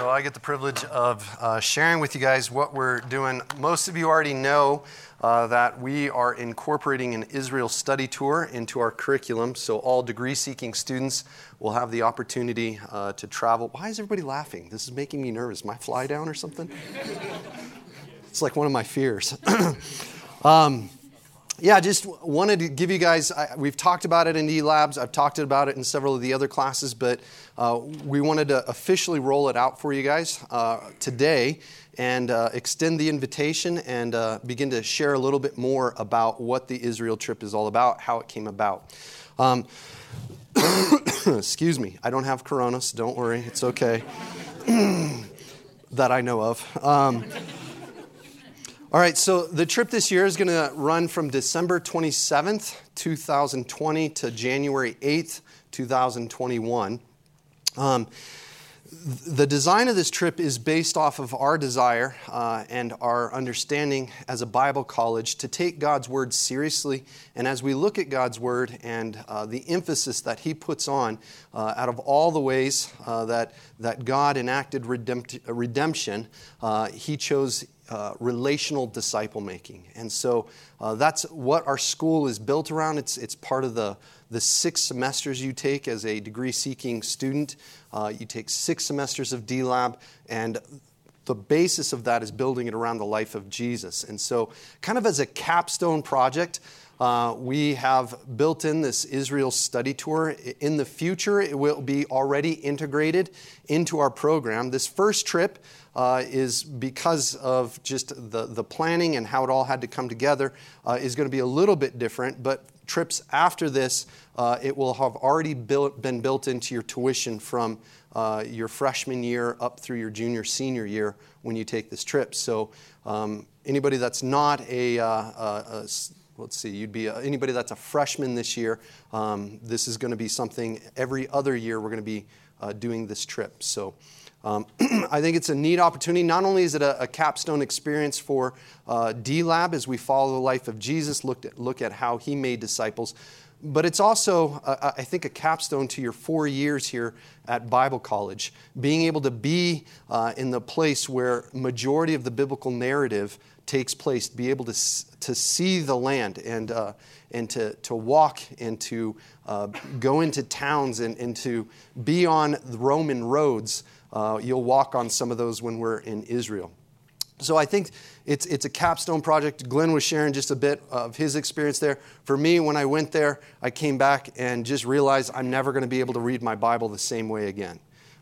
So I get the privilege of uh, sharing with you guys what we're doing. Most of you already know uh, that we are incorporating an Israel study tour into our curriculum. So all degree seeking students will have the opportunity uh, to travel. Why is everybody laughing? This is making me nervous. My fly down or something? it's like one of my fears. um, yeah, I just wanted to give you guys, I, we've talked about it in E Labs, I've talked about it in several of the other classes, but uh, we wanted to officially roll it out for you guys uh, today and uh, extend the invitation and uh, begin to share a little bit more about what the Israel trip is all about, how it came about. Um, excuse me, I don't have corona, so don't worry, it's okay. that I know of. Um, all right, so the trip this year is going to run from December 27th, 2020 to January 8th, 2021. Um, the design of this trip is based off of our desire uh, and our understanding as a Bible college to take God's Word seriously. And as we look at God's Word and uh, the emphasis that He puts on, uh, out of all the ways uh, that, that God enacted redempt- redemption, uh, He chose uh, relational disciple making. And so uh, that's what our school is built around. It's, it's part of the, the six semesters you take as a degree seeking student. Uh, you take six semesters of D Lab, and the basis of that is building it around the life of Jesus. And so, kind of as a capstone project, uh, we have built in this Israel study tour. In the future, it will be already integrated into our program. This first trip uh, is because of just the, the planning and how it all had to come together, uh, is going to be a little bit different. But trips after this, uh, it will have already built, been built into your tuition from uh, your freshman year up through your junior, senior year when you take this trip. So, um, anybody that's not a, uh, a, a let's see, you'd be a, anybody that's a freshman this year, um, this is going to be something every other year we're going to be uh, doing this trip. So, um, I think it's a neat opportunity. Not only is it a, a capstone experience for uh, D Lab as we follow the life of Jesus, look at, look at how he made disciples, but it's also, uh, I think, a capstone to your four years here at Bible College. Being able to be uh, in the place where majority of the biblical narrative takes place, be able to, to see the land and, uh, and to, to walk and to uh, go into towns and, and to be on Roman roads. Uh, you'll walk on some of those when we're in Israel. So I think it's, it's a capstone project. Glenn was sharing just a bit of his experience there. For me, when I went there, I came back and just realized I'm never going to be able to read my Bible the same way again.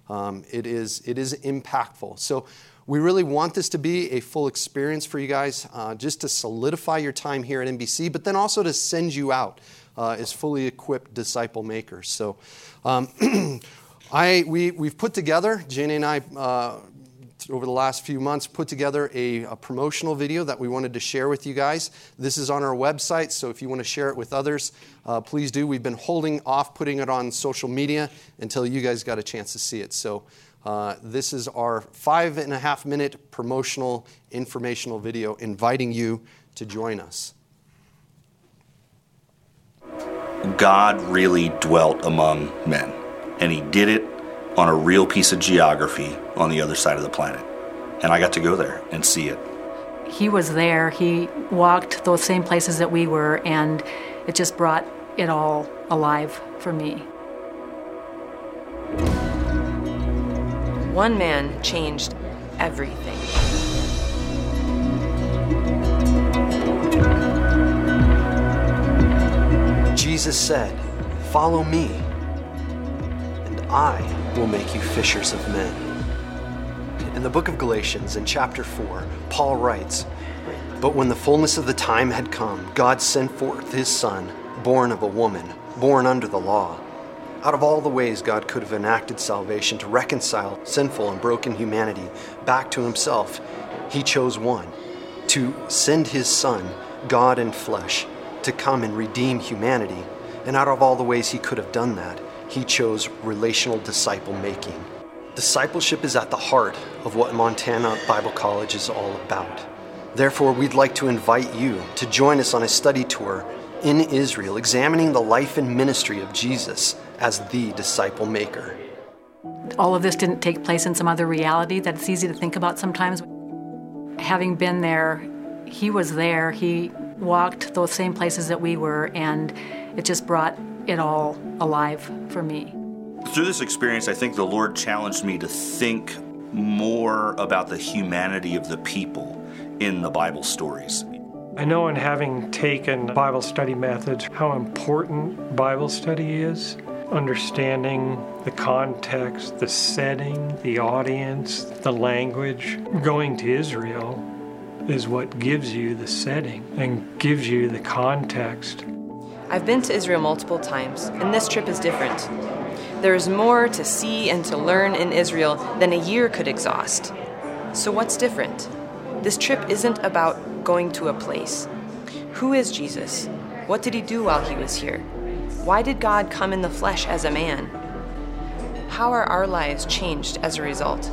Um, it, is, it is impactful. So we really want this to be a full experience for you guys, uh, just to solidify your time here at MBC, but then also to send you out uh, as fully equipped disciple makers. So um, I, we, we've put together, Jane and I, uh, over the last few months, put together a, a, promotional video that we wanted to share with you guys. This is on our website, so if you want to share it with others, uh, please do. We've been holding off putting it on social media until you guys got a chance to see it. So uh, this is our five and a half minute promotional informational video inviting you to join us. God really dwelt among men and he did it on a real piece of geography on the other side of the planet. And I got to go there and see it. He was there, he walked those same places that we were, and it just brought it all alive for me. One man changed everything. Jesus said, Follow me I will make you fishers of men. In the book of Galatians, in chapter 4, Paul writes, But when the fullness of the time had come, God sent forth his Son, born of a woman, born under the law. Out of all the ways God could have enacted salvation to reconcile sinful and broken humanity back to himself, he chose one to send his Son, God in flesh, to come and redeem humanity. And out of all the ways he could have done that, he chose relational disciple making. Discipleship is at the heart of what Montana Bible College is all about. Therefore, we'd like to invite you to join us on a study tour in Israel, examining the life and ministry of Jesus as the disciple maker. all of this didn't take place in some other reality that it's easy to think about sometimes. Having been there, he was there. He walked those same places that we were, and it just brought it all alive for me. Through this experience, I think the Lord challenged me to think more about the humanity of the people in the Bible stories. I know in having taken Bible study methods how important Bible study is. Understanding the context, the setting, the audience, the language. Going to Israel is what gives you the setting and gives you the context. I've been to Israel multiple times, and this trip is different. There is more to see and to learn in Israel than a year could exhaust. So, what's different? This trip isn't about going to a place. Who is Jesus? What did he do while he was here? Why did God come in the flesh as a man? How are our lives changed as a result?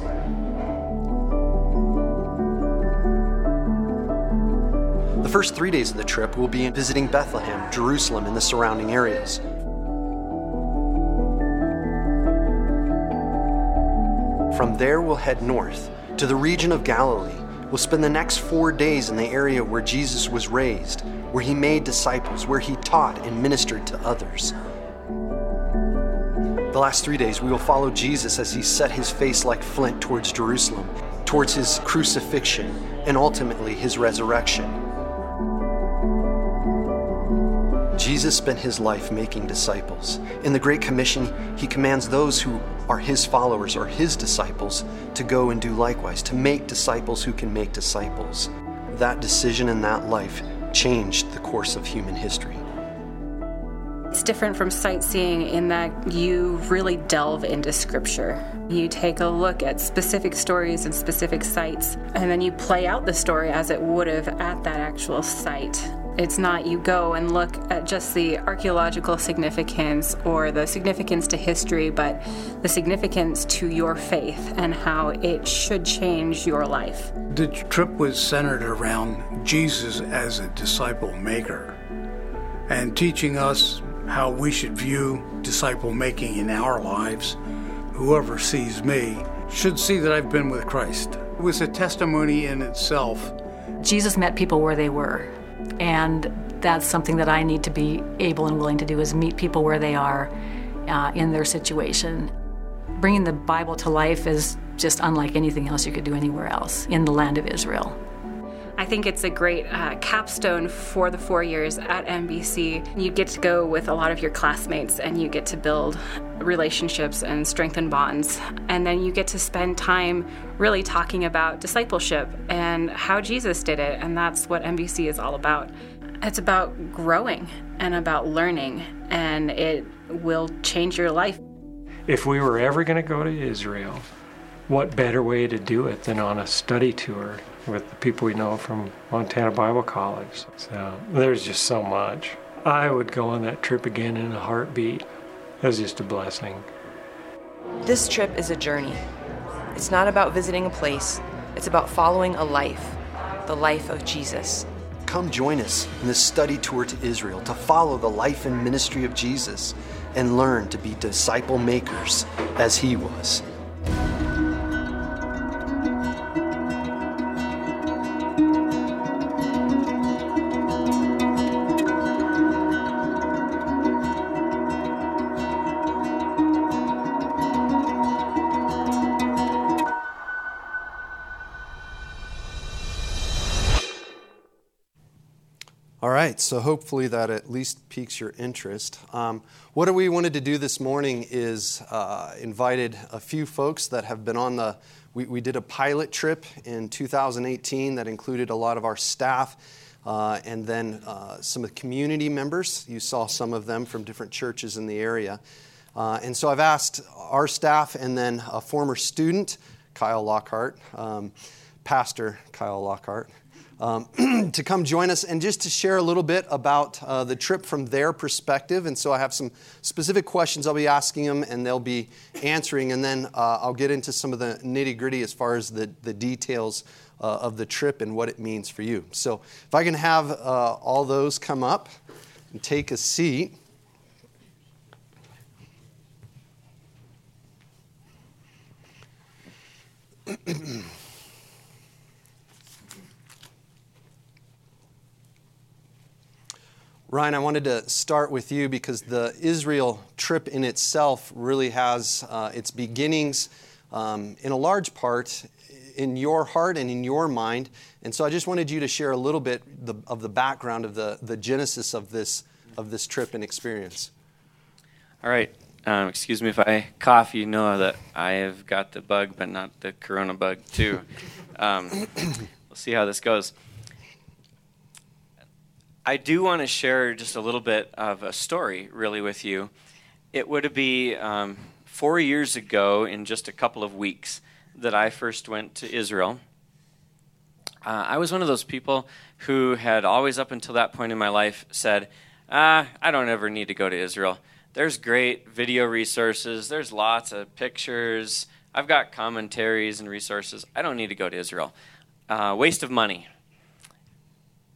The first three days of the trip will be in visiting Bethlehem, Jerusalem, and the surrounding areas. From there, we'll head north to the region of Galilee. We'll spend the next four days in the area where Jesus was raised, where he made disciples, where he taught and ministered to others. The last three days, we will follow Jesus as he set his face like flint towards Jerusalem, towards his crucifixion, and ultimately his resurrection. Jesus spent his life making disciples. In the Great Commission, he commands those who are his followers or his disciples to go and do likewise, to make disciples who can make disciples. That decision and that life changed the course of human history. It's different from sightseeing in that you really delve into scripture. You take a look at specific stories and specific sites, and then you play out the story as it would have at that actual site. It's not you go and look at just the archaeological significance or the significance to history, but the significance to your faith and how it should change your life. The trip was centered around Jesus as a disciple maker and teaching us how we should view disciple making in our lives. Whoever sees me should see that I've been with Christ. It was a testimony in itself. Jesus met people where they were. And that's something that I need to be able and willing to do is meet people where they are uh, in their situation. Bringing the Bible to life is just unlike anything else you could do anywhere else in the land of Israel. I think it's a great uh, capstone for the four years at MBC. You get to go with a lot of your classmates and you get to build relationships and strengthen bonds. And then you get to spend time really talking about discipleship and how Jesus did it. And that's what MBC is all about. It's about growing and about learning, and it will change your life. If we were ever going to go to Israel, what better way to do it than on a study tour with the people we know from Montana Bible College? So there's just so much. I would go on that trip again in a heartbeat. It was just a blessing. This trip is a journey. It's not about visiting a place, it's about following a life, the life of Jesus. Come join us in this study tour to Israel to follow the life and ministry of Jesus and learn to be disciple makers as he was. So hopefully that at least piques your interest. Um, what we wanted to do this morning is uh, invited a few folks that have been on the. We, we, did a pilot trip in 2018 that included a lot of our staff uh, and then uh, some of the community members. You saw some of them from different churches in the area. Uh, and so I've asked our staff and then a former student, Kyle Lockhart, um, Pastor Kyle Lockhart um, to come join us and just to share a little bit about uh, the trip from their perspective. And so I have some specific questions I'll be asking them and they'll be answering. And then uh, I'll get into some of the nitty gritty as far as the, the details uh, of the trip and what it means for you. So if I can have uh, all those come up and take a seat. Ryan, I wanted to start with you because the Israel trip in itself really has uh, its beginnings um, in a large part in your heart and in your mind. And so I just wanted you to share a little bit the, of the background of the, the genesis of this, of this trip and experience. All right. Um, excuse me if I cough. You know that I have got the bug, but not the corona bug, too. Um, we'll see how this goes. I do want to share just a little bit of a story, really, with you. It would be um, four years ago, in just a couple of weeks, that I first went to Israel. Uh, I was one of those people who had always, up until that point in my life, said, ah, I don't ever need to go to Israel. There's great video resources, there's lots of pictures, I've got commentaries and resources. I don't need to go to Israel. Uh, waste of money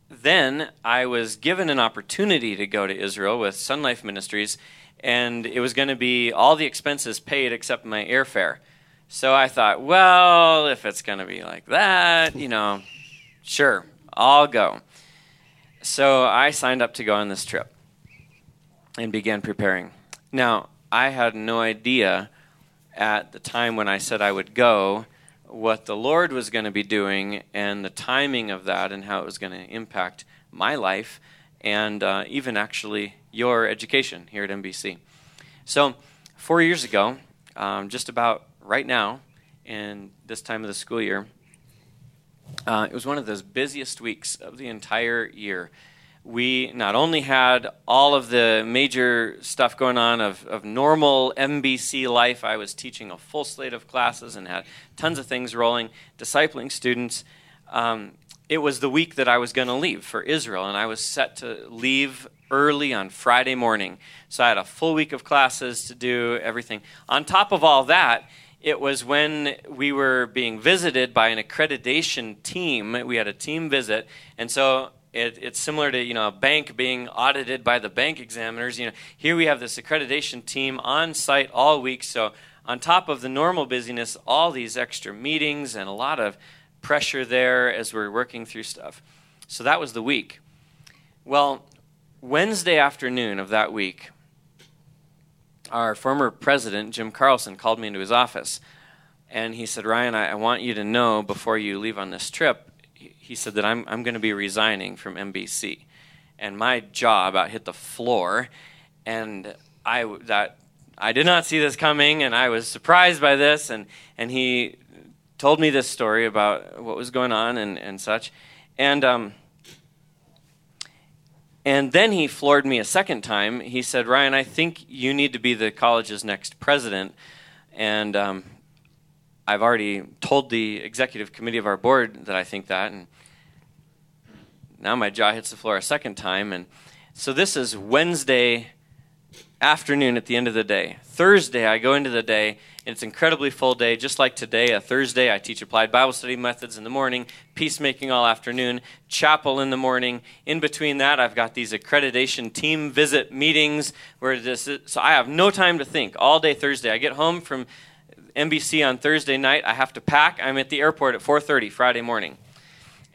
then I was given an opportunity to go to Israel with SonLife Ministries, and it was going to be all the expenses paid except my airfare. So I thought, well, if it's going to be like that, you know, sure, I'll go. So I signed up to go on this trip and began preparing. Now, I had no idea at the time when I said I would go what the Lord was going to be doing and the timing of that and how it was going to impact my life and uh, even actually your education here at MBC. So, four years ago, um, just about right now, in this time of the school year, uh, it was one of those busiest weeks of the entire year we not only had all of the major stuff going on of, of normal MBC life, I was teaching a full slate of classes and had tons of things rolling, discipling students. Um, it was the week that I was going to leave for Israel, and I was set to leave early on Friday morning. So I had a full week of classes to do everything. On top of all that, it was when we were being visited by an accreditation team. We had a team visit, and so it, it's similar to you know a bank being audited by the bank examiners. You know, here we have this accreditation team on site all week. So on top of the normal busyness, all these extra meetings and a lot of pressure there as we're working through stuff. So that was the week. Well, Wednesday afternoon of that week, our former president Jim Carlson called me into his office, and he said, "Ryan, I, I want you to know before you leave on this trip." He said that I'm, I'm going to be resigning from MBC. And my job out hit the floor. And I, that, I did not see this coming, and I was surprised by this. And, and he told me this story about what was going on and, and such. And, um, and then he floored me a second time. He said, Ryan, I think you need to be the college's next president. And um, I've already told the executive committee of our board that I think that, and now my jaw hits the floor a second time. And so this is Wednesday afternoon at the end of the day. Thursday, I go into the day, and it's incredibly full day, just like today, a Thursday. I teach applied Bible study methods in the morning, peacemaking all afternoon, chapel in the morning. In between that, I've got these accreditation team visit meetings where this is, so I have no time to think all day Thursday. I get home from MBC on Thursday night. I have to pack. I'm at the airport at 4:30 Friday morning.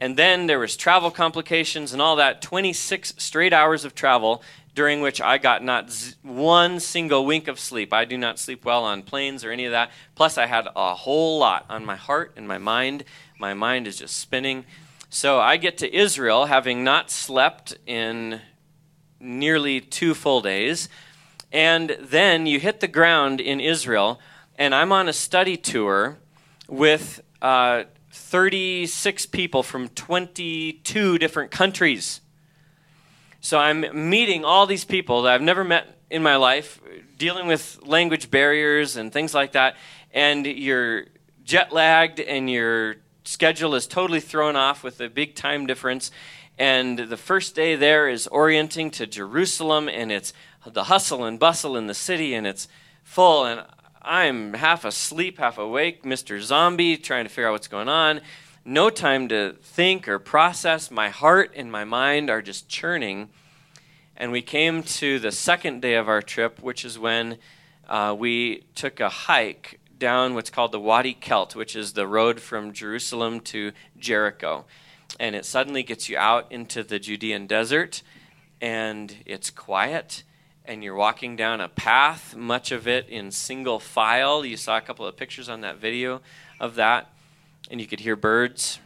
And then there was travel complications and all that 26 straight hours of travel during which I got not z- one single wink of sleep. I do not sleep well on planes or any of that. Plus I had a whole lot on my heart and my mind. My mind is just spinning. So I get to Israel having not slept in nearly 2 full days. And then you hit the ground in Israel and I'm on a study tour with uh, 36 people from 22 different countries. So I'm meeting all these people that I've never met in my life, dealing with language barriers and things like that, and you're jet lagged and your schedule is totally thrown off with a big time difference. And the first day there is orienting to Jerusalem, and it's the hustle and bustle in the city, and it's full. And I'm half asleep, half awake, Mr. Zombie, trying to figure out what's going on. No time to think or process. My heart and my mind are just churning. And we came to the second day of our trip, which is when uh, we took a hike down what's called the Wadi Kelt, which is the road from Jerusalem to Jericho. And it suddenly gets you out into the Judean desert, and it's quiet, and you're walking down a path, much of it in single file. You saw a couple of pictures on that video of that, and you could hear birds.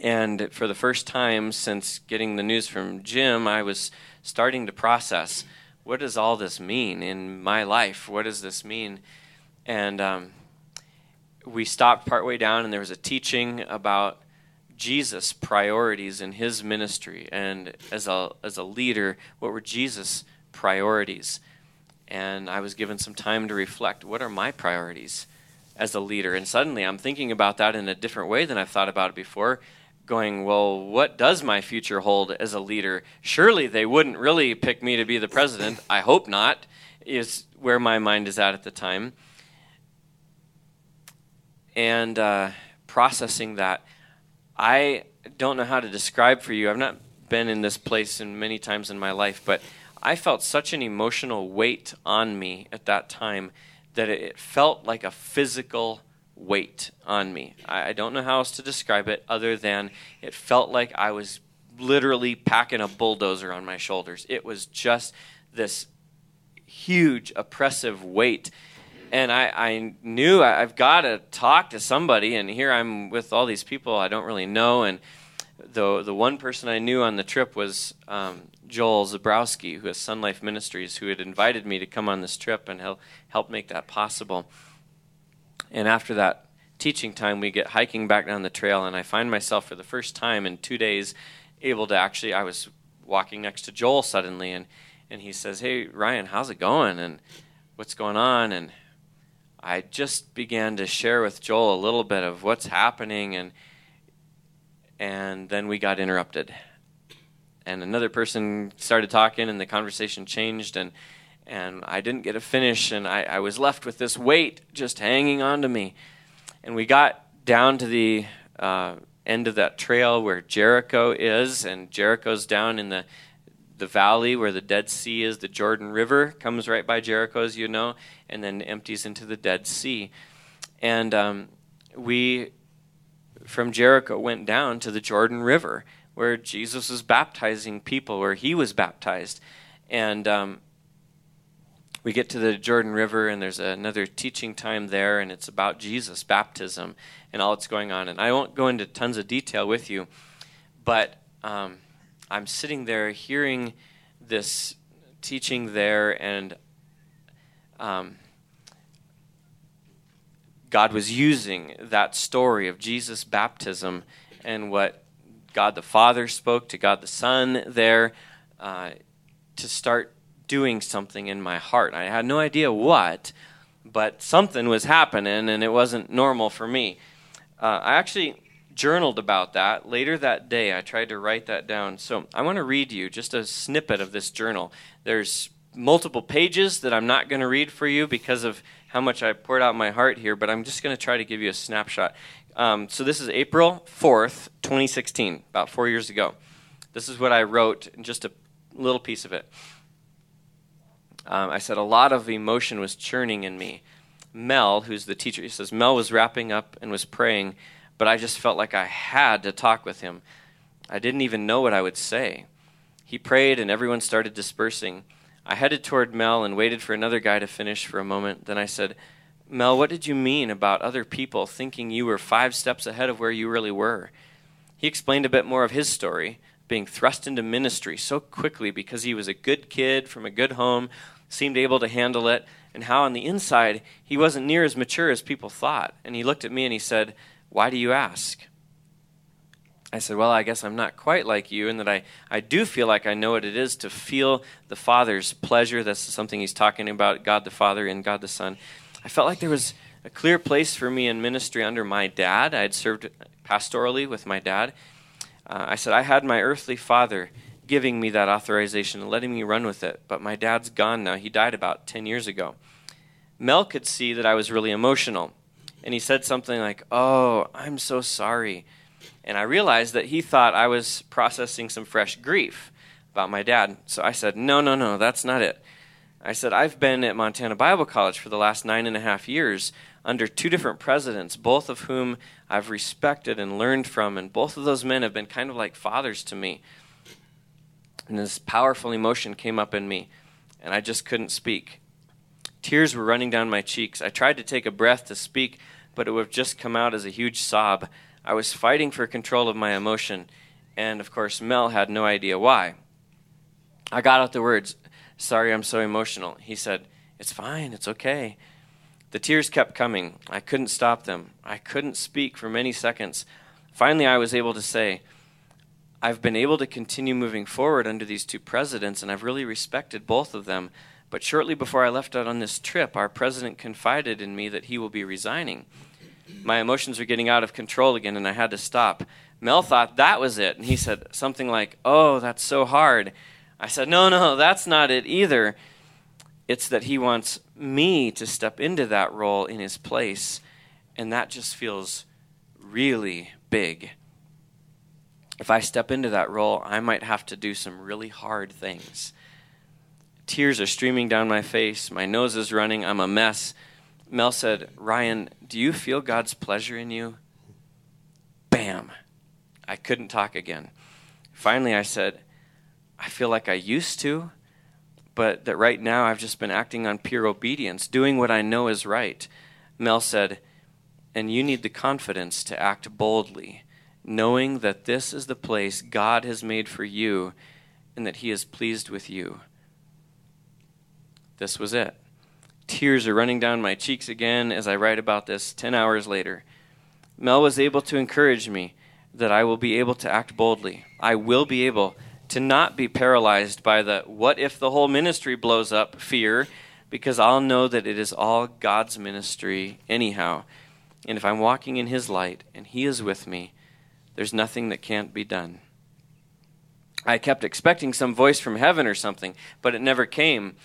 And for the first time since getting the news from Jim, I was starting to process what does all this mean in my life? What does this mean? And um, we stopped partway down, and there was a teaching about Jesus' priorities in his ministry, and as a as a leader, what were Jesus' priorities? And I was given some time to reflect. What are my priorities as a leader? And suddenly, I'm thinking about that in a different way than I've thought about it before going, well, what does my future hold as a leader? Surely they wouldn't really pick me to be the president. I hope not, is where my mind is at at the time. And uh, processing that, I don't know how to describe for you. I've not been in this place in many times in my life, but I felt such an emotional weight on me at that time that it felt like a physical weight on me. I, don't know how else to describe it other than it felt like I was literally packing a bulldozer on my shoulders. It was just this huge oppressive weight. And I, I knew I, I've got to talk to somebody, and here I'm with all these people I don't really know. And the the one person I knew on the trip was um, Joel Zabrowski, who has SonLife Ministries, who had invited me to come on this trip and help help make that possible. And after that teaching time, we get hiking back down the trail, and I find myself for the first time in two days able to actually. I was walking next to Joel suddenly, and and he says, "Hey Ryan, how's it going? And what's going on?" And I just began to share with Joel a little bit of what's happening, and and then we got interrupted, and another person started talking, and the conversation changed, and and I didn't get a finish, and I, I was left with this weight just hanging on to me. And we got down to the uh, end of that trail where Jericho is, and Jericho's down in the the valley where the Dead Sea is. The Jordan River comes right by Jericho, as you know, and then empties into the Dead Sea. And um, we, from Jericho, went down to the Jordan River where Jesus was baptizing people, where he was baptized. And um, we get to the Jordan River, and there's another teaching time there, and it's about Jesus' baptism and all that's going on. And I won't go into tons of detail with you, but um, I'm sitting there hearing this teaching there, and um, God was using that story of Jesus' baptism and what God the Father spoke to God the Son there uh, to start doing something in my heart. I had no idea what, but something was happening and it wasn't normal for me. Uh, I actually journaled about that. Later that day, I tried to write that down. So I want to read you just a snippet of this journal. There's multiple pages that I'm not going to read for you because of how much I poured out my heart here, but I'm just going to try to give you a snapshot. Um, so this is April 4th, 2016, about four years ago. This is what I wrote, just a little piece of it um, I said a lot of emotion was churning in me. Mel, who's the teacher, he says, Mel was wrapping up and was praying, but I just felt like I had to talk with him. I didn't even know what I would say. He prayed, and everyone started dispersing. I headed toward Mel and waited for another guy to finish for a moment. Then I said, Mel, what did you mean about other people thinking you were five steps ahead of where you really were? He explained a bit more of his story, being thrust into ministry so quickly because he was a good kid from a good home seemed able to handle it, and how on the inside he wasn't near as mature as people thought. And he looked at me and he said, Why do you ask? I said, Well, I guess I'm not quite like you in that I, I do feel like I know what it is to feel the Father's pleasure. That's something he's talking about God the Father and God the Son. I felt like there was a clear place for me in ministry under my dad. I had served pastorally with my dad. Uh, I said, I had my earthly father giving me that authorization and letting me run with it. But my dad's gone now. He died about 10 years ago. Mel could see that I was really emotional. And he said something like, Oh, I'm so sorry. And I realized that he thought I was processing some fresh grief about my dad. So I said, No, no, no, that's not it. I said, I've been at Montana Bible College for the last nine and a half years under two different presidents, both of whom I've respected and learned from, and both of those men have been kind of like fathers to me. And this powerful emotion came up in me, and I just couldn't speak. Tears were running down my cheeks. I tried to take a breath to speak, but it would have just come out as a huge sob. I was fighting for control of my emotion, and of course, Mel had no idea why. I got out the words, Sorry, I'm so emotional. He said, It's fine, it's okay. The tears kept coming. I couldn't stop them. I couldn't speak for many seconds. Finally, I was able to say, I've been able to continue moving forward under these two presidents, and I've really respected both of them. But shortly before I left out on this trip, our president confided in me that he will be resigning. My emotions were getting out of control again, and I had to stop. Mel thought that was it, and he said something like, Oh, that's so hard. I said, No, no, that's not it either. It's that he wants me to step into that role in his place, and that just feels really big. If I step into that role, I might have to do some really hard things. Tears are streaming down my face. My nose is running. I'm a mess. Mel said, Ryan, do you feel God's pleasure in you? Bam. I couldn't talk again. Finally, I said, I feel like I used to, but that right now I've just been acting on pure obedience, doing what I know is right. Mel said, and you need the confidence to act boldly, knowing that this is the place God has made for you and that He is pleased with you. This was it. Tears are running down my cheeks again as I write about this 10 hours later. Mel was able to encourage me that I will be able to act boldly. I will be able to not be paralyzed by the what if the whole ministry blows up fear, because I'll know that it is all God's ministry anyhow. And if I'm walking in His light and He is with me, there's nothing that can't be done. I kept expecting some voice from heaven or something, but it never came.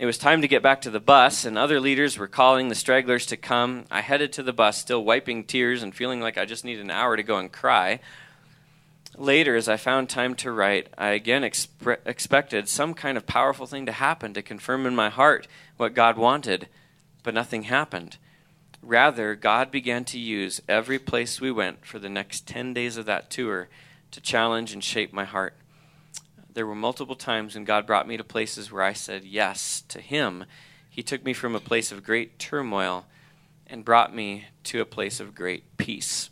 It was time to get back to the bus, and other leaders were calling the stragglers to come. I headed to the bus, still wiping tears and feeling like I just need an hour to go and cry. Later, as I found time to write, I again expre- expected some kind of powerful thing to happen to confirm in my heart what God wanted, but nothing happened. Rather, God began to use every place we went for the next 10 days of that tour to challenge and shape my heart. There were multiple times when God brought me to places where I said yes to Him. He took me from a place of great turmoil and brought me to a place of great peace.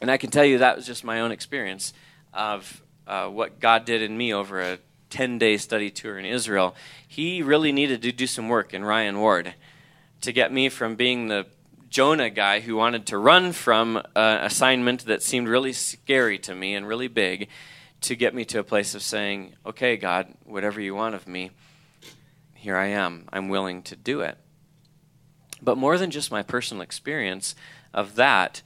And I can tell you that was just my own experience of uh, what God did in me over a 10 day study tour in Israel. He really needed to do some work in Ryan Ward to get me from being the Jonah guy who wanted to run from an assignment that seemed really scary to me and really big to get me to a place of saying, okay, God, whatever you want of me, here I am. I'm willing to do it. But more than just my personal experience of that,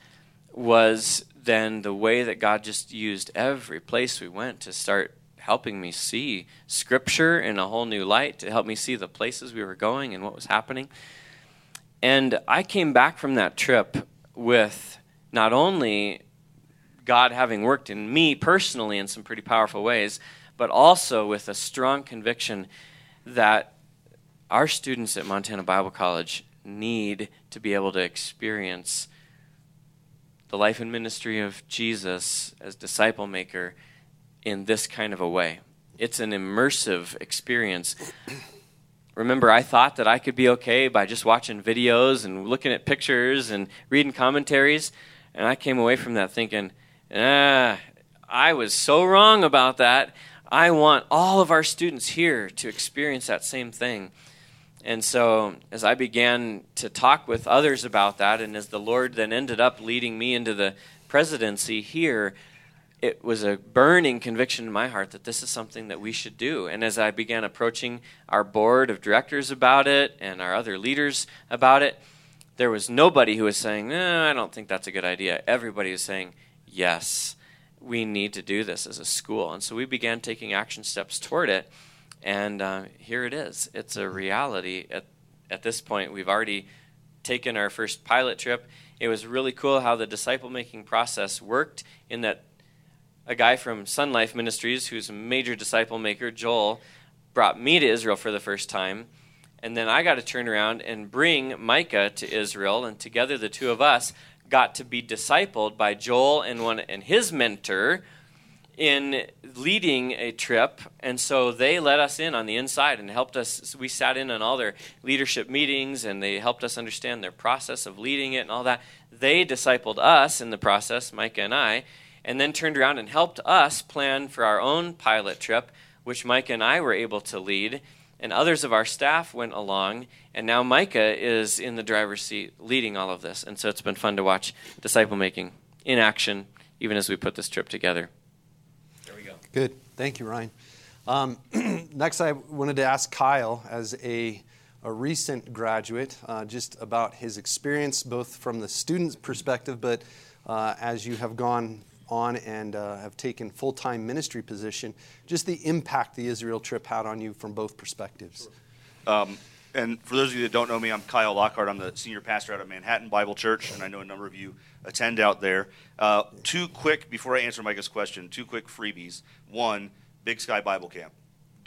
was then the way that God just used every place we went to start helping me see Scripture in a whole new light, to help me see the places we were going and what was happening. And I came back from that trip with not only God having worked in me personally in some pretty powerful ways, but also with a strong conviction that our students at Montana Bible College need to be able to experience the life and ministry of Jesus as disciple maker in this kind of a way. It's an immersive experience. Remember, I thought that I could be okay by just watching videos and looking at pictures and reading commentaries, and I came away from that thinking, ah, I was so wrong about that. I want all of our students here to experience that same thing. And so, as I began to talk with others about that, and as the Lord then ended up leading me into the presidency here, it was a burning conviction in my heart that this is something that we should do. And as I began approaching our board of directors about it and our other leaders about it, there was nobody who was saying, I don't think that's a good idea. Everybody was saying, Yes, we need to do this as a school. And so we began taking action steps toward it. And uh, here it is. It's a reality. At, at this point, we've already taken our first pilot trip. It was really cool how the disciple making process worked in that a guy from SonLife Ministries, who's a major disciple maker, Joel, brought me to Israel for the first time. And then I got to turn around and bring Micah to Israel, and together the two of us got to be discipled by Joel and one and his mentor in leading a trip. And so they let us in on the inside and helped us. We sat in on all their leadership meetings, and they helped us understand their process of leading it and all that. They discipled us in the process, Micah and I, and then turned around and helped us plan for our own pilot trip, which Micah and I were able to lead and others of our staff went along, and now Micah is in the driver's seat leading all of this. And so it's been fun to watch disciple making in action, even as we put this trip together. There we go. Good. Thank you, Ryan. Um, next, I wanted to ask Kyle, as a, a recent graduate, uh, just about his experience, both from the student's perspective, but uh, as you have gone on and uh, have taken full-time ministry position, just the impact the Israel trip had on you from both perspectives. Um, and for those of you that don't know me, I'm Kyle Lockhart. I'm the senior pastor out of Manhattan Bible Church, and I know a number of you attend out there. Uh, two quick, before I answer Micah's question, two quick freebies. One, Big Sky Bible Camp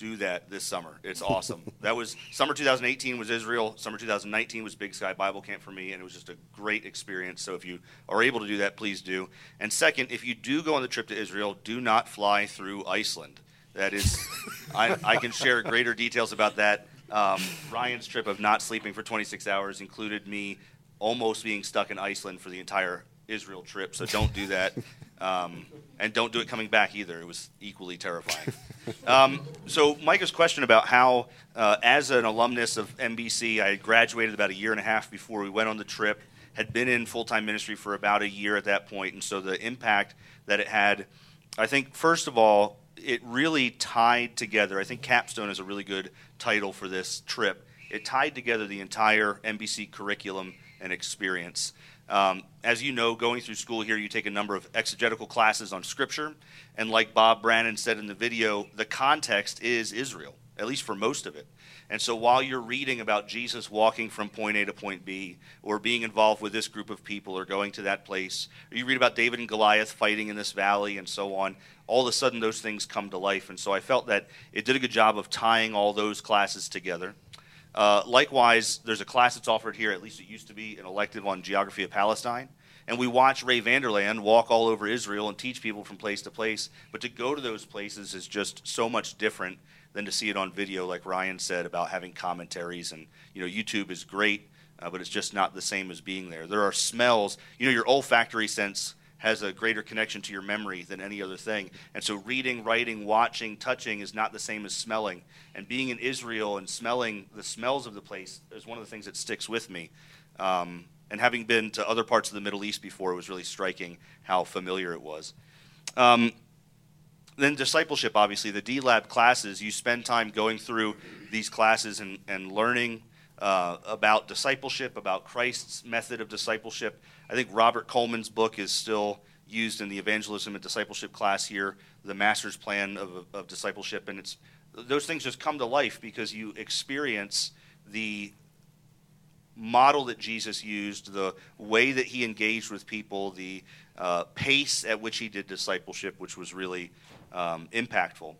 do that this summer. It's awesome. that was summer 2018 was Israel. Summer 2019 was Big Sky Bible Camp for me, and it was just a great experience. So if you are able to do that, please do. And second, if you do go on the trip to Israel, do not fly through Iceland. That is, I, I, can share greater details about that. Um, Ryan's trip of not sleeping for 26 hours included me almost being stuck in Iceland for the entire Israel trip. So don't do that. Um, and don't do it coming back either. It was equally terrifying. Um, so, Micah's question about how, uh, as an alumnus of MBC, I had graduated about a year and a half before we went on the trip, had been in full time ministry for about a year at that point, and so the impact that it had, I think, first of all, it really tied together. I think Capstone is a really good title for this trip. It tied together the entire MBC curriculum and experience. Um, as you know, going through school here, you take a number of exegetical classes on Scripture. And like Bob Brannon said in the video, the context is Israel, at least for most of it. And so while you're reading about Jesus walking from point A to point B, or being involved with this group of people, or going to that place, or you read about David and Goliath fighting in this valley, and so on, all of a sudden those things come to life. And so I felt that it did a good job of tying all those classes together. Uh, likewise, there's a class that's offered here, at least it used to be, an elective on geography of Palestine. And we watch Ray Vander Laan walk all over Israel and teach people from place to place. But to go to those places is just so much different than to see it on video, like Ryan said about having commentaries. And, you know, YouTube is great, uh, but it's just not the same as being there. There are smells, you know, your olfactory sense has a greater connection to your memory than any other thing. And so, reading, writing, watching, touching is not the same as smelling. And being in Israel and smelling the smells of the place is one of the things that sticks with me. Um, and having been to other parts of the Middle East before, it was really striking how familiar it was. Um, then discipleship, obviously, the D Lab classes, you spend time going through these classes and, and learning uh, about discipleship, about Christ's method of discipleship. I think Robert Coleman's book is still used in the evangelism and discipleship class here, the master's plan of, of discipleship, and it's those things just come to life because you experience the model that Jesus used, the way that he engaged with people, the uh, pace at which he did discipleship, which was really um, impactful.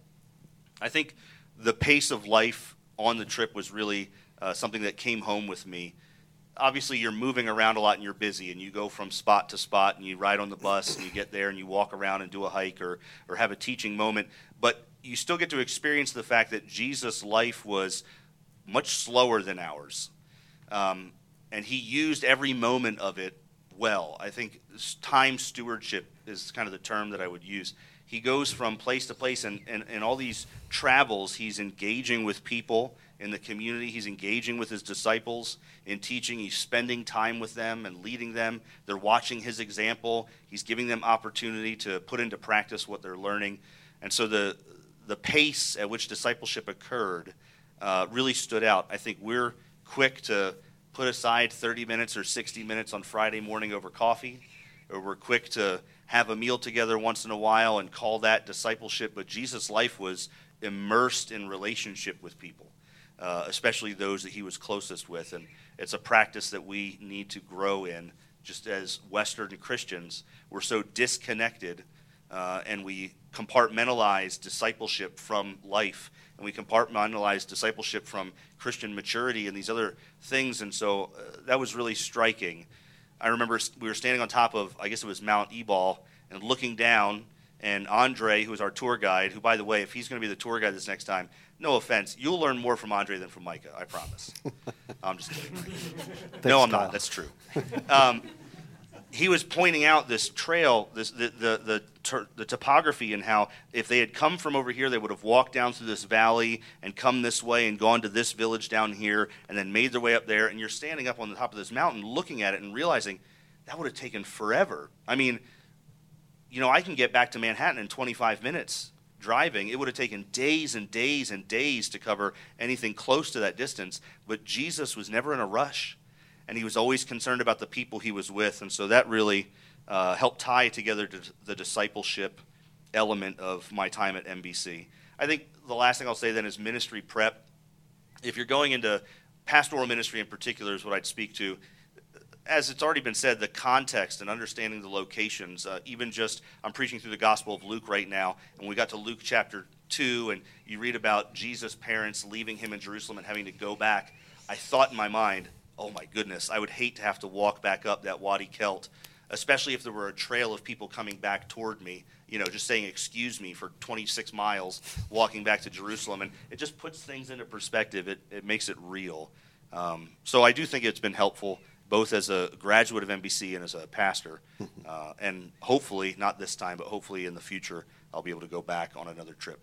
I think the pace of life on the trip was really uh, something that came home with me. Obviously, you're moving around a lot and you're busy, and you go from spot to spot, and you ride on the bus, and you get there, and you walk around and do a hike or, or have a teaching moment. But you still get to experience the fact that Jesus' life was much slower than ours. Um, and he used every moment of it well. I think time stewardship is kind of the term that I would use. He goes from place to place, and, and, and all these travels, he's engaging with people in the community. He's engaging with his disciples in teaching. He's spending time with them and leading them. They're watching his example. He's giving them opportunity to put into practice what they're learning. And so the, the pace at which discipleship occurred uh, really stood out. I think we're quick to put aside 30 minutes or 60 minutes on Friday morning over coffee, or we're quick to have a meal together once in a while and call that discipleship. But Jesus' life was immersed in relationship with people uh, especially those that he was closest with. And it's a practice that we need to grow in. Just as Western Christians, we're so disconnected uh, and we compartmentalize discipleship from life. and we compartmentalize discipleship from Christian maturity and these other things. And so uh, that was really striking. I remember we were standing on top of, I guess it was Mount Ebal, and looking down, and Andre, who was our tour guide, who, by the way, if he's going to be the tour guide this next time, no offense, you'll learn more from Andre than from Micah, I promise. I'm just kidding. no, I'm Kyle. not. That's true. Um, he was pointing out this trail, this the the the, ter- the topography, and how if they had come from over here, they would have walked down through this valley and come this way and gone to this village down here, and then made their way up there. And you're standing up on the top of this mountain, looking at it and realizing that would have taken forever. I mean, you know, I can get back to Manhattan in 25 minutes driving. It would have taken days and days and days to cover anything close to that distance. But Jesus was never in a rush and he was always concerned about the people he was with, and so that really uh, helped tie together the discipleship element of my time at MBC. I think the last thing I'll say then is ministry prep. If you're going into pastoral ministry in particular, is what I'd speak to. As it's already been said, the context and understanding the locations, uh, even just, I'm preaching through the Gospel of Luke right now, and we got to Luke chapter 2, and you read about Jesus' parents leaving him in Jerusalem and having to go back. I thought in my mind, oh my goodness, I would hate to have to walk back up that Wadi Kelt, especially if there were a trail of people coming back toward me, you know, just saying excuse me for 26 miles walking back to Jerusalem. And it just puts things into perspective, it, it makes it real. Um, so I do think it's been helpful, both as a graduate of MBC and as a pastor. Uh, and hopefully, not this time, but hopefully in the future, I'll be able to go back on another trip.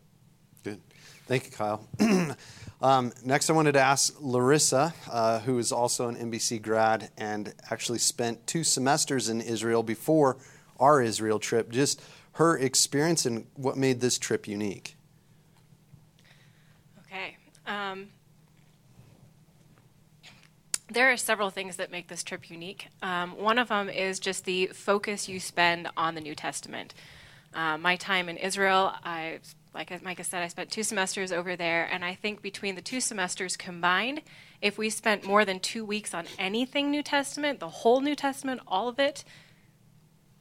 Good. Thank you, Kyle. um, next, I wanted to ask Larissa, uh, who is also an MBC grad and actually spent two semesters in Israel before our Israel trip, just her experience and what made this trip unique. Okay. Um, there are several things that make this trip unique. Um, one of them is just the focus you spend on the New Testament. Uh, my time in Israel, I, like Micah said, I spent two semesters over there, and I think between the two semesters combined, if we spent more than two weeks on anything New Testament, the whole New Testament, all of it,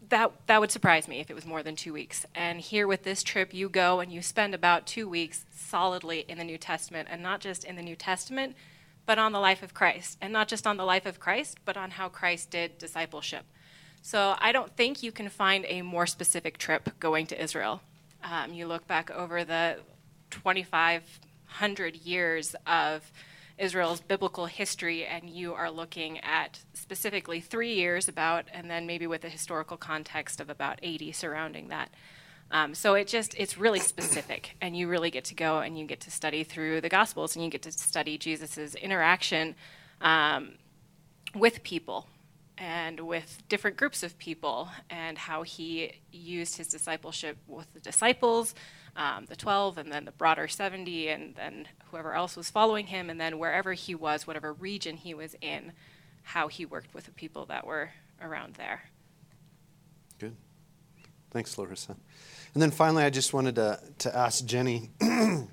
that that would surprise me if it was more than two weeks. And here with this trip, you go and you spend about two weeks solidly in the New Testament, and not just in the New Testament, but on the life of Christ, and not just on the life of Christ, but on how Christ did discipleship. So I don't think you can find a more specific trip going to Israel. Um, you look back over the 2,500 years of Israel's biblical history, and you are looking at specifically three years about, and then maybe with a historical context of about 80 surrounding that. Um, so it just it's really specific, and you really get to go and you get to study through the Gospels, and you get to study Jesus's interaction um, with people and with different groups of people, and how he used his discipleship with the disciples, um, the 12, and then the broader 70, and then whoever else was following him, and then wherever he was, whatever region he was in, how he worked with the people that were around there. Good. Thanks, Larissa. And then finally, I just wanted to, to ask Jenny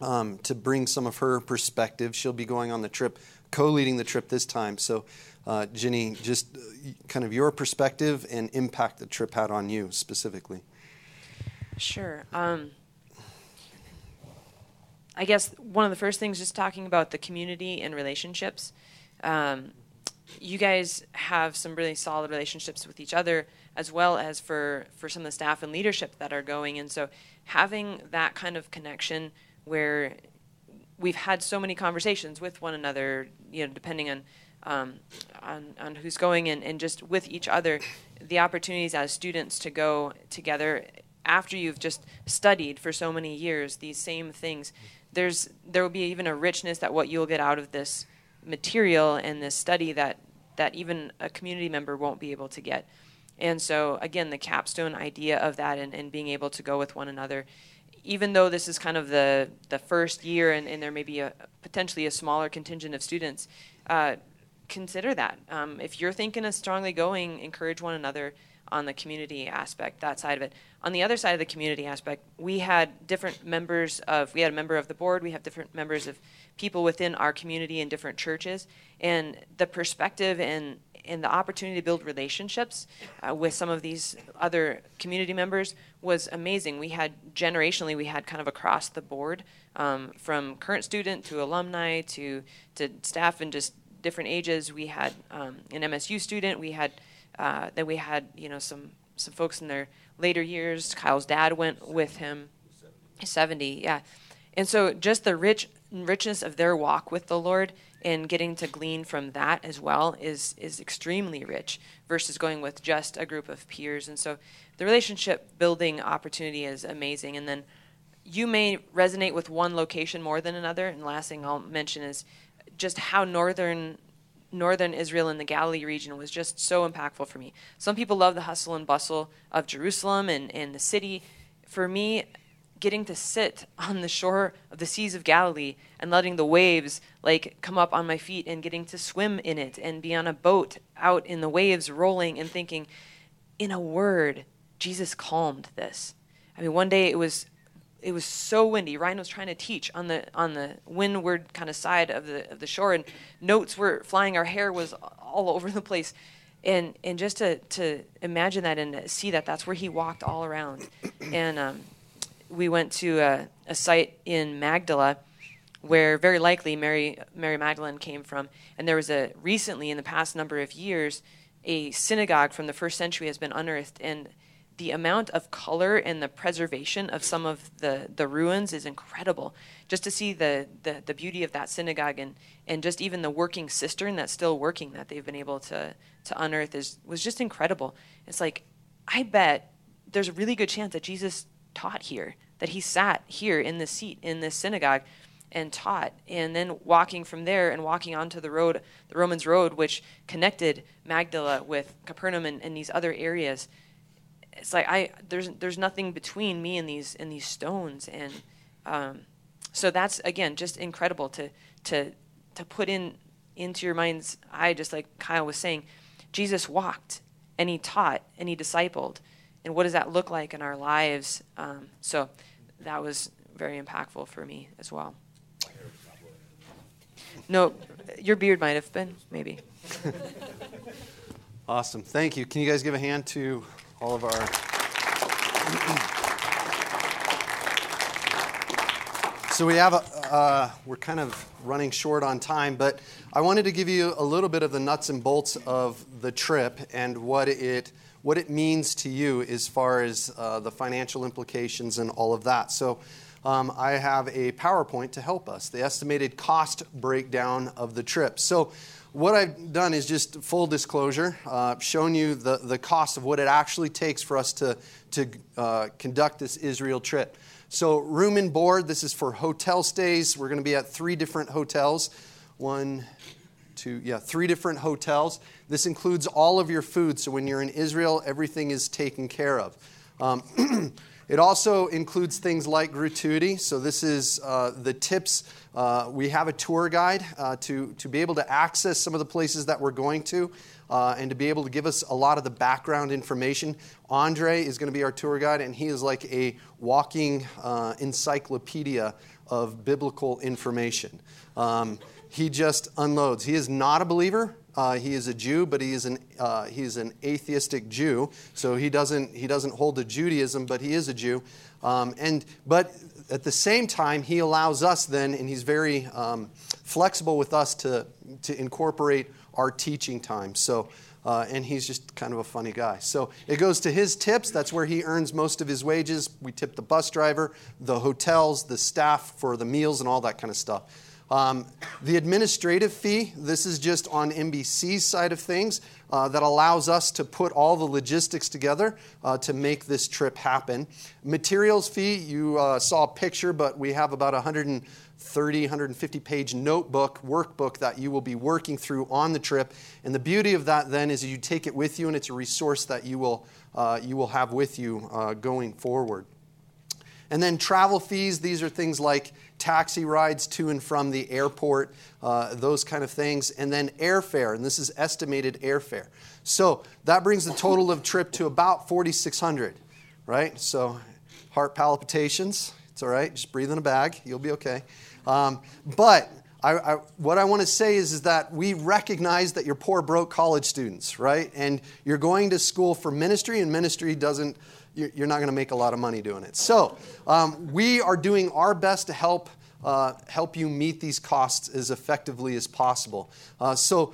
um, to bring some of her perspective. She'll be going on the trip, co leading the trip this time. So, uh, Jenny, just uh, kind of your perspective and impact the trip had on you specifically. Sure. Um, I guess one of the first things, just talking about the community and relationships. Um, you guys have some really solid relationships with each other, as well as for for some of the staff and leadership that are going. And so, having that kind of connection where we've had so many conversations with one another, you know, depending on um, on, on who's going and, and just with each other, the opportunities as students to go together after you've just studied for so many years these same things. There's there will be even a richness that what you'll get out of this material and this study that that even a community member won't be able to get. And so again, the capstone idea of that and, and being able to go with one another, even though this is kind of the the first year and, and there may be a potentially a smaller contingent of students, uh, consider that. Um, if you're thinking of strongly going, encourage one another on the community aspect, that side of it. On the other side of the community aspect, we had different members of, we had a member of the board, we have different members of people within our community in different churches, and the perspective and and the opportunity to build relationships uh, with some of these other community members was amazing. We had generationally, we had kind of across the board um, from current student to alumni to to staff and just different ages. We had um, an MSU student. We had uh, we had you know some some folks in their later years. Kyle's dad went with him, seventy, yeah, and so just the rich richness of their walk with the Lord and getting to glean from that as well is is extremely rich versus going with just a group of peers. And so the relationship building opportunity is amazing. And then you may resonate with one location more than another. And last thing I'll mention is just how northern northern Israel and the Galilee region was just so impactful for me. Some people love the hustle and bustle of Jerusalem and, and the city. For me, getting to sit on the shore of the seas of Galilee and letting the waves like come up on my feet and getting to swim in it and be on a boat out in the waves rolling and thinking in a word Jesus calmed this. I mean one day it was it was so windy. Ryan was trying to teach on the on the windward kind of side of the of the shore, and notes were flying. Our hair was all over the place, and and just to to imagine that and see that that's where he walked all around, and um, we went to a, a site in Magdala where very likely Mary Mary Magdalene came from, and there was a recently in the past number of years a synagogue from the first century has been unearthed and the amount of color and the preservation of some of the, the ruins is incredible. Just to see the, the, the, beauty of that synagogue and, and just even the working cistern that's still working that they've been able to, to unearth is, was just incredible. It's like, I bet there's a really good chance that Jesus taught here, that he sat here in this seat in this synagogue and taught. And then walking from there and walking onto the road, the Romans road, which connected Magdala with Capernaum and, and these other areas it's like I there's there's nothing between me and these and these stones and um, so that's again just incredible to to to put in into your mind's eye just like Kyle was saying Jesus walked and he taught and he discipled and what does that look like in our lives? Um, so that was very impactful for me as well. No your beard might have been maybe. Awesome. Thank you. Can you guys give a hand to all of our. so we have a, uh, we're kind of running short on time, but I wanted to give you a little bit of the nuts and bolts of the trip and what it what it means to you as far as uh, the financial implications and all of that. So. Um, I have a PowerPoint to help us, the estimated cost breakdown of the trip. So, what I've done is just full disclosure, uh, shown you the, the cost of what it actually takes for us to, to uh, conduct this Israel trip. So, room and board, this is for hotel stays. We're going to be at three different hotels. One, two, yeah, three different hotels. This includes all of your food. So, when you're in Israel, everything is taken care of. Um, It also includes things like gratuity. So, this is uh, the tips. Uh, we have a tour guide uh, to, to be able to access some of the places that we're going to uh, and to be able to give us a lot of the background information. Andre is going to be our tour guide, and he is like a walking uh, encyclopedia of biblical information. Um, he just unloads. He is not a believer. Uh, he is a Jew, but he is an uh, he is an atheistic Jew. So he doesn't he doesn't hold to Judaism, but he is a Jew. Um, and but at the same time, he allows us then, and he's very um, flexible with us to to incorporate our teaching time. So. Uh, and he's just kind of a funny guy. So it goes to his tips. That's where he earns most of his wages. We tip the bus driver, the hotels, the staff for the meals, and all that kind of stuff. Um, the administrative fee, this is just on MBC's side of things, uh, that allows us to put all the logistics together uh, to make this trip happen. Materials fee, you uh, saw a picture, but we have about 130, 150 page notebook, workbook that you will be working through on the trip. And the beauty of that then is you take it with you, and it's a resource that you will, uh, you will have with you uh, going forward. And then travel fees, these are things like taxi rides to and from the airport, uh, those kind of things. And then airfare, and this is estimated airfare. So that brings the total of trip to about 4,600, right? So heart palpitations, it's all right. Just breathe in a bag, you'll be okay. Um, but I, I, what I want to say is, is that we recognize that you're poor, broke college students, right? And you're going to school for ministry, and ministry doesn't, you're not going to make a lot of money doing it. So um, we are doing our best to help. Uh, help you meet these costs as effectively as possible. Uh, so,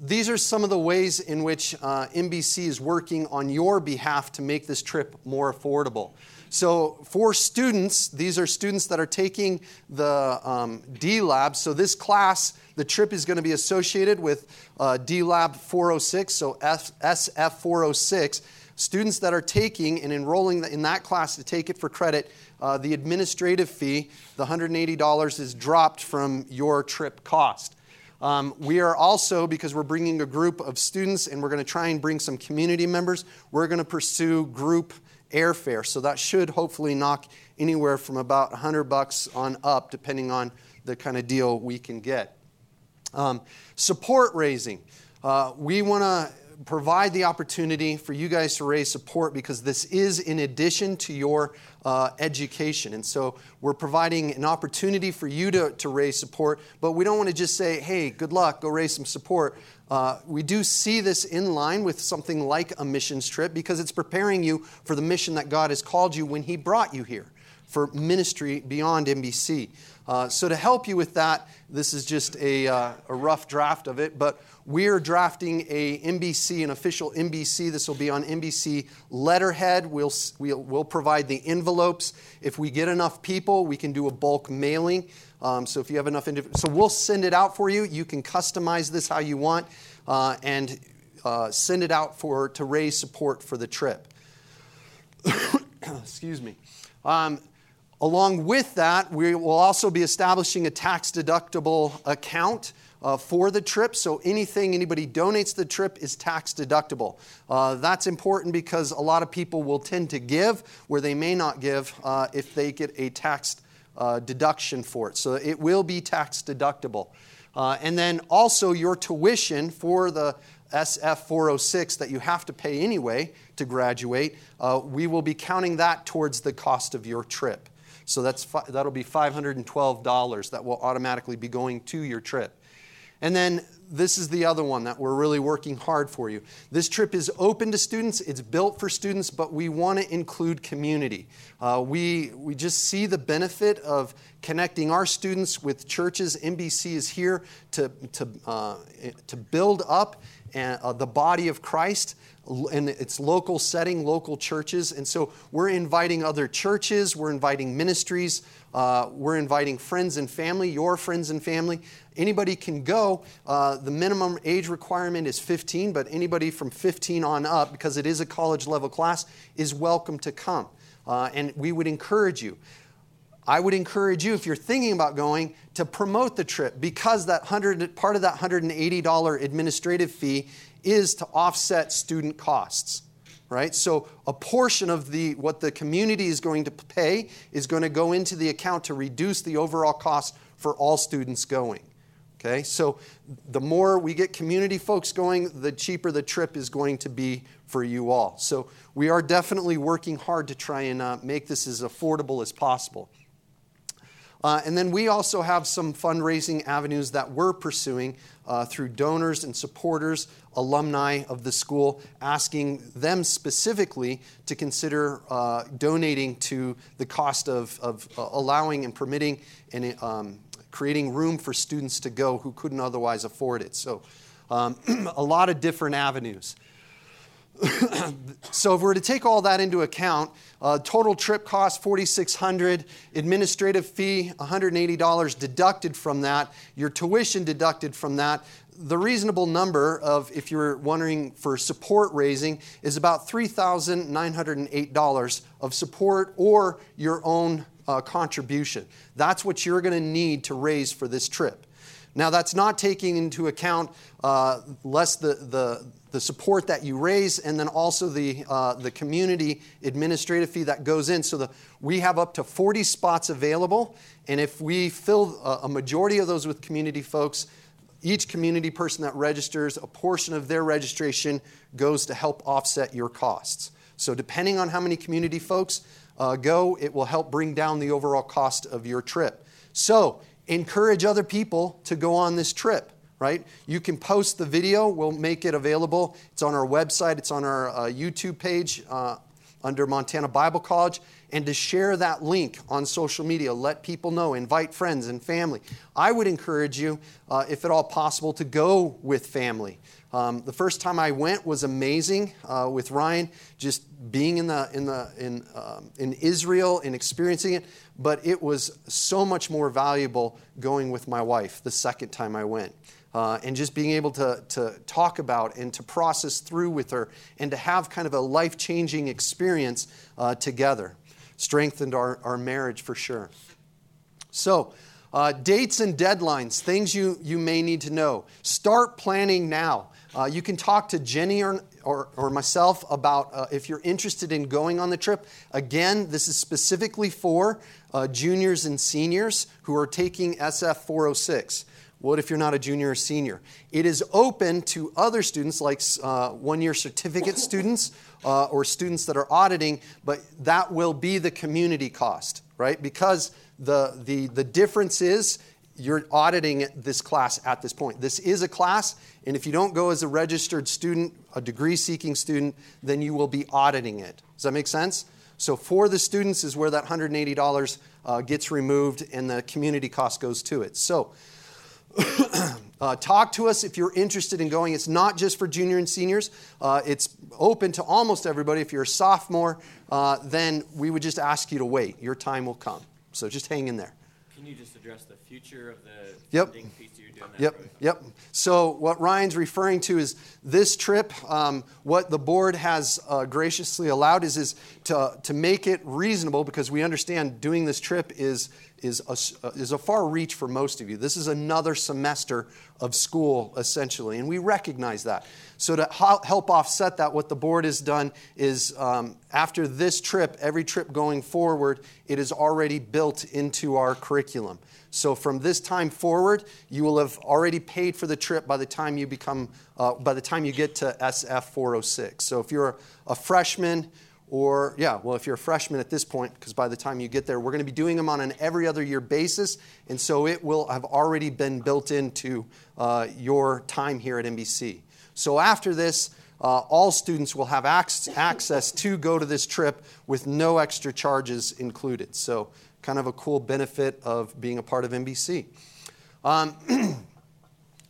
these are some of the ways in which uh, MBC is working on your behalf to make this trip more affordable. So, for students, these are students that are taking the um, D Lab. So, this class, the trip is going to be associated with uh, D Lab 406, so SF 406. Students that are taking and enrolling in that class to take it for credit, uh, the administrative fee, the $180, is dropped from your trip cost. Um, we are also, because we're bringing a group of students and we're going to try and bring some community members, we're going to pursue group airfare. So that should hopefully knock anywhere from about 100 bucks on up, depending on the kind of deal we can get. Um, support raising. Uh, we want to provide the opportunity for you guys to raise support because this is in addition to your uh, education. And so we're providing an opportunity for you to, to raise support, but we don't want to just say, hey, good luck, go raise some support. Uh, we do see this in line with something like a missions trip because it's preparing you for the mission that God has called you when He brought you here for ministry beyond MBC. Uh, so, to help you with that, this is just a, uh, a rough draft of it, but we're drafting a MBC, an official MBC. This will be on MBC letterhead. We'll, we'll, we'll provide the envelopes. If we get enough people, we can do a bulk mailing. Um, so if you have enough, indiv- so we'll send it out for you. You can customize this how you want, uh, and uh, send it out for to raise support for the trip. Excuse me. Um, along with that, we will also be establishing a tax deductible account. Uh, for the trip. So anything anybody donates the trip is tax deductible. Uh, that's important because a lot of people will tend to give where they may not give uh, if they get a tax uh, deduction for it. So it will be tax deductible. Uh, and then also your tuition for the SF 406 that you have to pay anyway to graduate, uh, we will be counting that towards the cost of your trip. So that's fi- that'll be $512 that will automatically be going to your trip. And then this is the other one that we're really working hard for you. This trip is open to students, it's built for students, but we want to include community. Uh, we, we just see the benefit of connecting our students with churches. MBC is here to, to, uh, to build up uh, the body of Christ in its local setting, local churches. And so we're inviting other churches, we're inviting ministries, uh, we're inviting friends and family, your friends and family. Anybody can go. Uh, the minimum age requirement is 15, but anybody from 15 on up, because it is a college level class, is welcome to come. Uh, and we would encourage you. I would encourage you, if you're thinking about going, to promote the trip because that 100, part of that $180 administrative fee is to offset student costs right? So a portion of the what the community is going to pay is going to go into the account to reduce the overall cost for all students going okay? So the more we get community folks going the cheaper the trip is going to be for you all. So we are definitely working hard to try and uh, make this as affordable as possible uh, and then we also have some fundraising avenues that we're pursuing uh, through donors and supporters, alumni of the school, asking them specifically to consider uh, donating to the cost of, of uh, allowing and permitting and um, creating room for students to go who couldn't otherwise afford it. So, um, a lot of different avenues. so if we were to take all that into account, uh, total trip cost 4600 administrative fee $180 deducted from that, your tuition deducted from that. The reasonable number of, if you're wondering for support raising, is about $3,908 of support or your own uh, contribution. That's what you're going to need to raise for this trip. Now, that's not taking into account uh, less the, the, the support that you raise, and then also the, uh, the community administrative fee that goes in. So the, we have up to 40 spots available, and if we fill a, a majority of those with community folks, each community person that registers, a portion of their registration goes to help offset your costs. So, depending on how many community folks uh, go, it will help bring down the overall cost of your trip. So, encourage other people to go on this trip right? You can post the video. We'll make it available. It's on our website, it's on our uh, YouTube page uh, under Montana Bible College. And to share that link on social media, let people know, invite friends and family. I would encourage you, uh, if at all possible, to go with family. Um, the first time I went was amazing uh, with Ryan, just being in the in the in um, in Israel and experiencing it. But it was so much more valuable going with my wife the second time I went uh, and just being able to, to talk about and to process through with her and to have kind of a life changing experience uh, together. Strengthened our, our marriage for sure. So, uh, dates and deadlines, things you, you may need to know. Start planning now. Uh, you can talk to Jenny or, or, or myself about uh, if you're interested in going on the trip. Again, this is specifically for uh, juniors and seniors who are taking SF 406. What if you're not a junior or senior? It is open to other students, like uh, one year certificate students uh, or students that are auditing, but that will be the community cost, right? Because the, the, the difference is you're auditing this class at this point. This is a class, and if you don't go as a registered student, a degree seeking student, then you will be auditing it. Does that make sense? So for the students is where that $180 uh, gets removed and the community cost goes to it. So uh, talk to us if you're interested in going. It's not just for junior and seniors, uh, it's open to almost everybody. If you're a sophomore, uh, then we would just ask you to wait. Your time will come. So just hang in there. Can you just address the future of the yep. piece you're doing? yep, yep. So what Ryan's referring to is this trip. Um, what the board has uh, graciously allowed is is to to make it reasonable because we understand doing this trip is is a, is a far reach for most of you. This is another semester of school, essentially, and we recognize that. So, to help offset that, what the board has done is um, after this trip, every trip going forward, it is already built into our curriculum. So, from this time forward, you will have already paid for the trip by the time you become, uh, by the time you get to SF 406. So, if you're a freshman, or, yeah, well, if you're a freshman at this point, because by the time you get there, we're going to be doing them on an every other year basis. And so it will have already been built into uh, your time here at MBC. So after this, uh, all students will have access to go to this trip with no extra charges included. So, kind of a cool benefit of being a part of MBC. Um,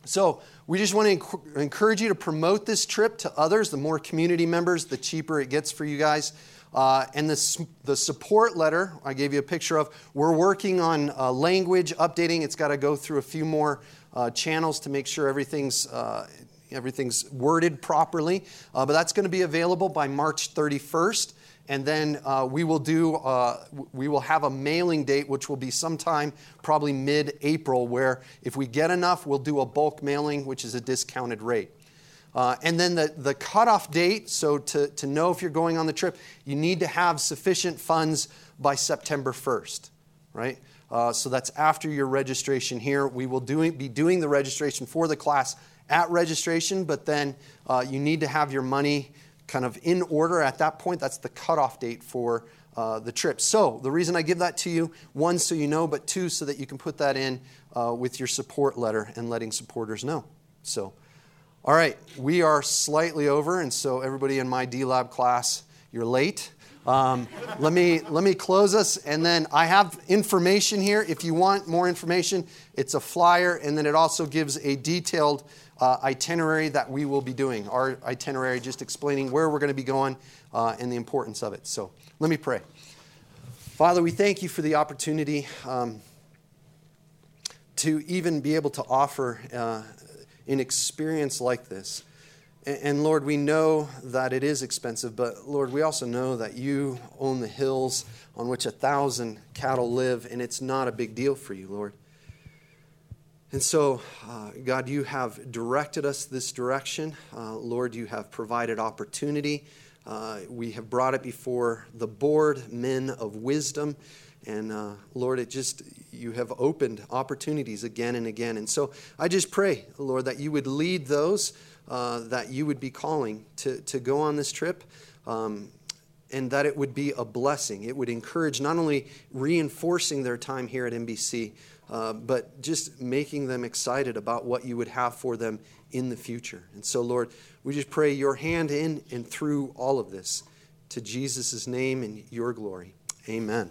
so, we just want to encourage you to promote this trip to others. The more community members, the cheaper it gets for you guys. Uh, and the, the support letter I gave you a picture of, we're working on uh, language updating. It's got to go through a few more uh, channels to make sure everything's, uh, everything's worded properly. Uh, but that's going to be available by March 31st and then uh, we will do uh, we will have a mailing date which will be sometime probably mid-april where if we get enough we'll do a bulk mailing which is a discounted rate. Uh, and then the, the cutoff date so to, to know if you're going on the trip you need to have sufficient funds by september 1st right? Uh, so that's after your registration here. We will do, be doing the registration for the class at registration but then uh, you need to have your money kind of in order at that point. That's the cutoff date for uh, the trip. So, the reason I give that to you, one, so you know, but two, so that you can put that in uh, with your support letter and letting supporters know. So, all right, we are slightly over, and so everybody in my D Lab class, you're late. Um, let me let me close us, and then I have information here. If you want more information, it's a flyer, and then it also gives a detailed uh, itinerary that we will be doing. Our itinerary, just explaining where we're going to be going uh, and the importance of it. So let me pray. Father, we thank you for the opportunity um, to even be able to offer uh, an experience like this. And, Lord, we know that it is expensive, but Lord, we also know that you own the hills on which a thousand cattle live, and it's not a big deal for you, Lord. And so, uh, God, you have directed us this direction. Uh, Lord, you have provided opportunity. Uh, we have brought it before the board, men of wisdom. And uh, Lord, it just, you have opened opportunities again and again. And so I just pray, Lord, that you would lead those uh, that you would be calling to, to go on this trip. Um, and that it would be a blessing. It would encourage not only reinforcing their time here at MBC, uh, but just making them excited about what you would have for them in the future. And so, Lord, we just pray your hand in and through all of this to Jesus' name and your glory. Amen.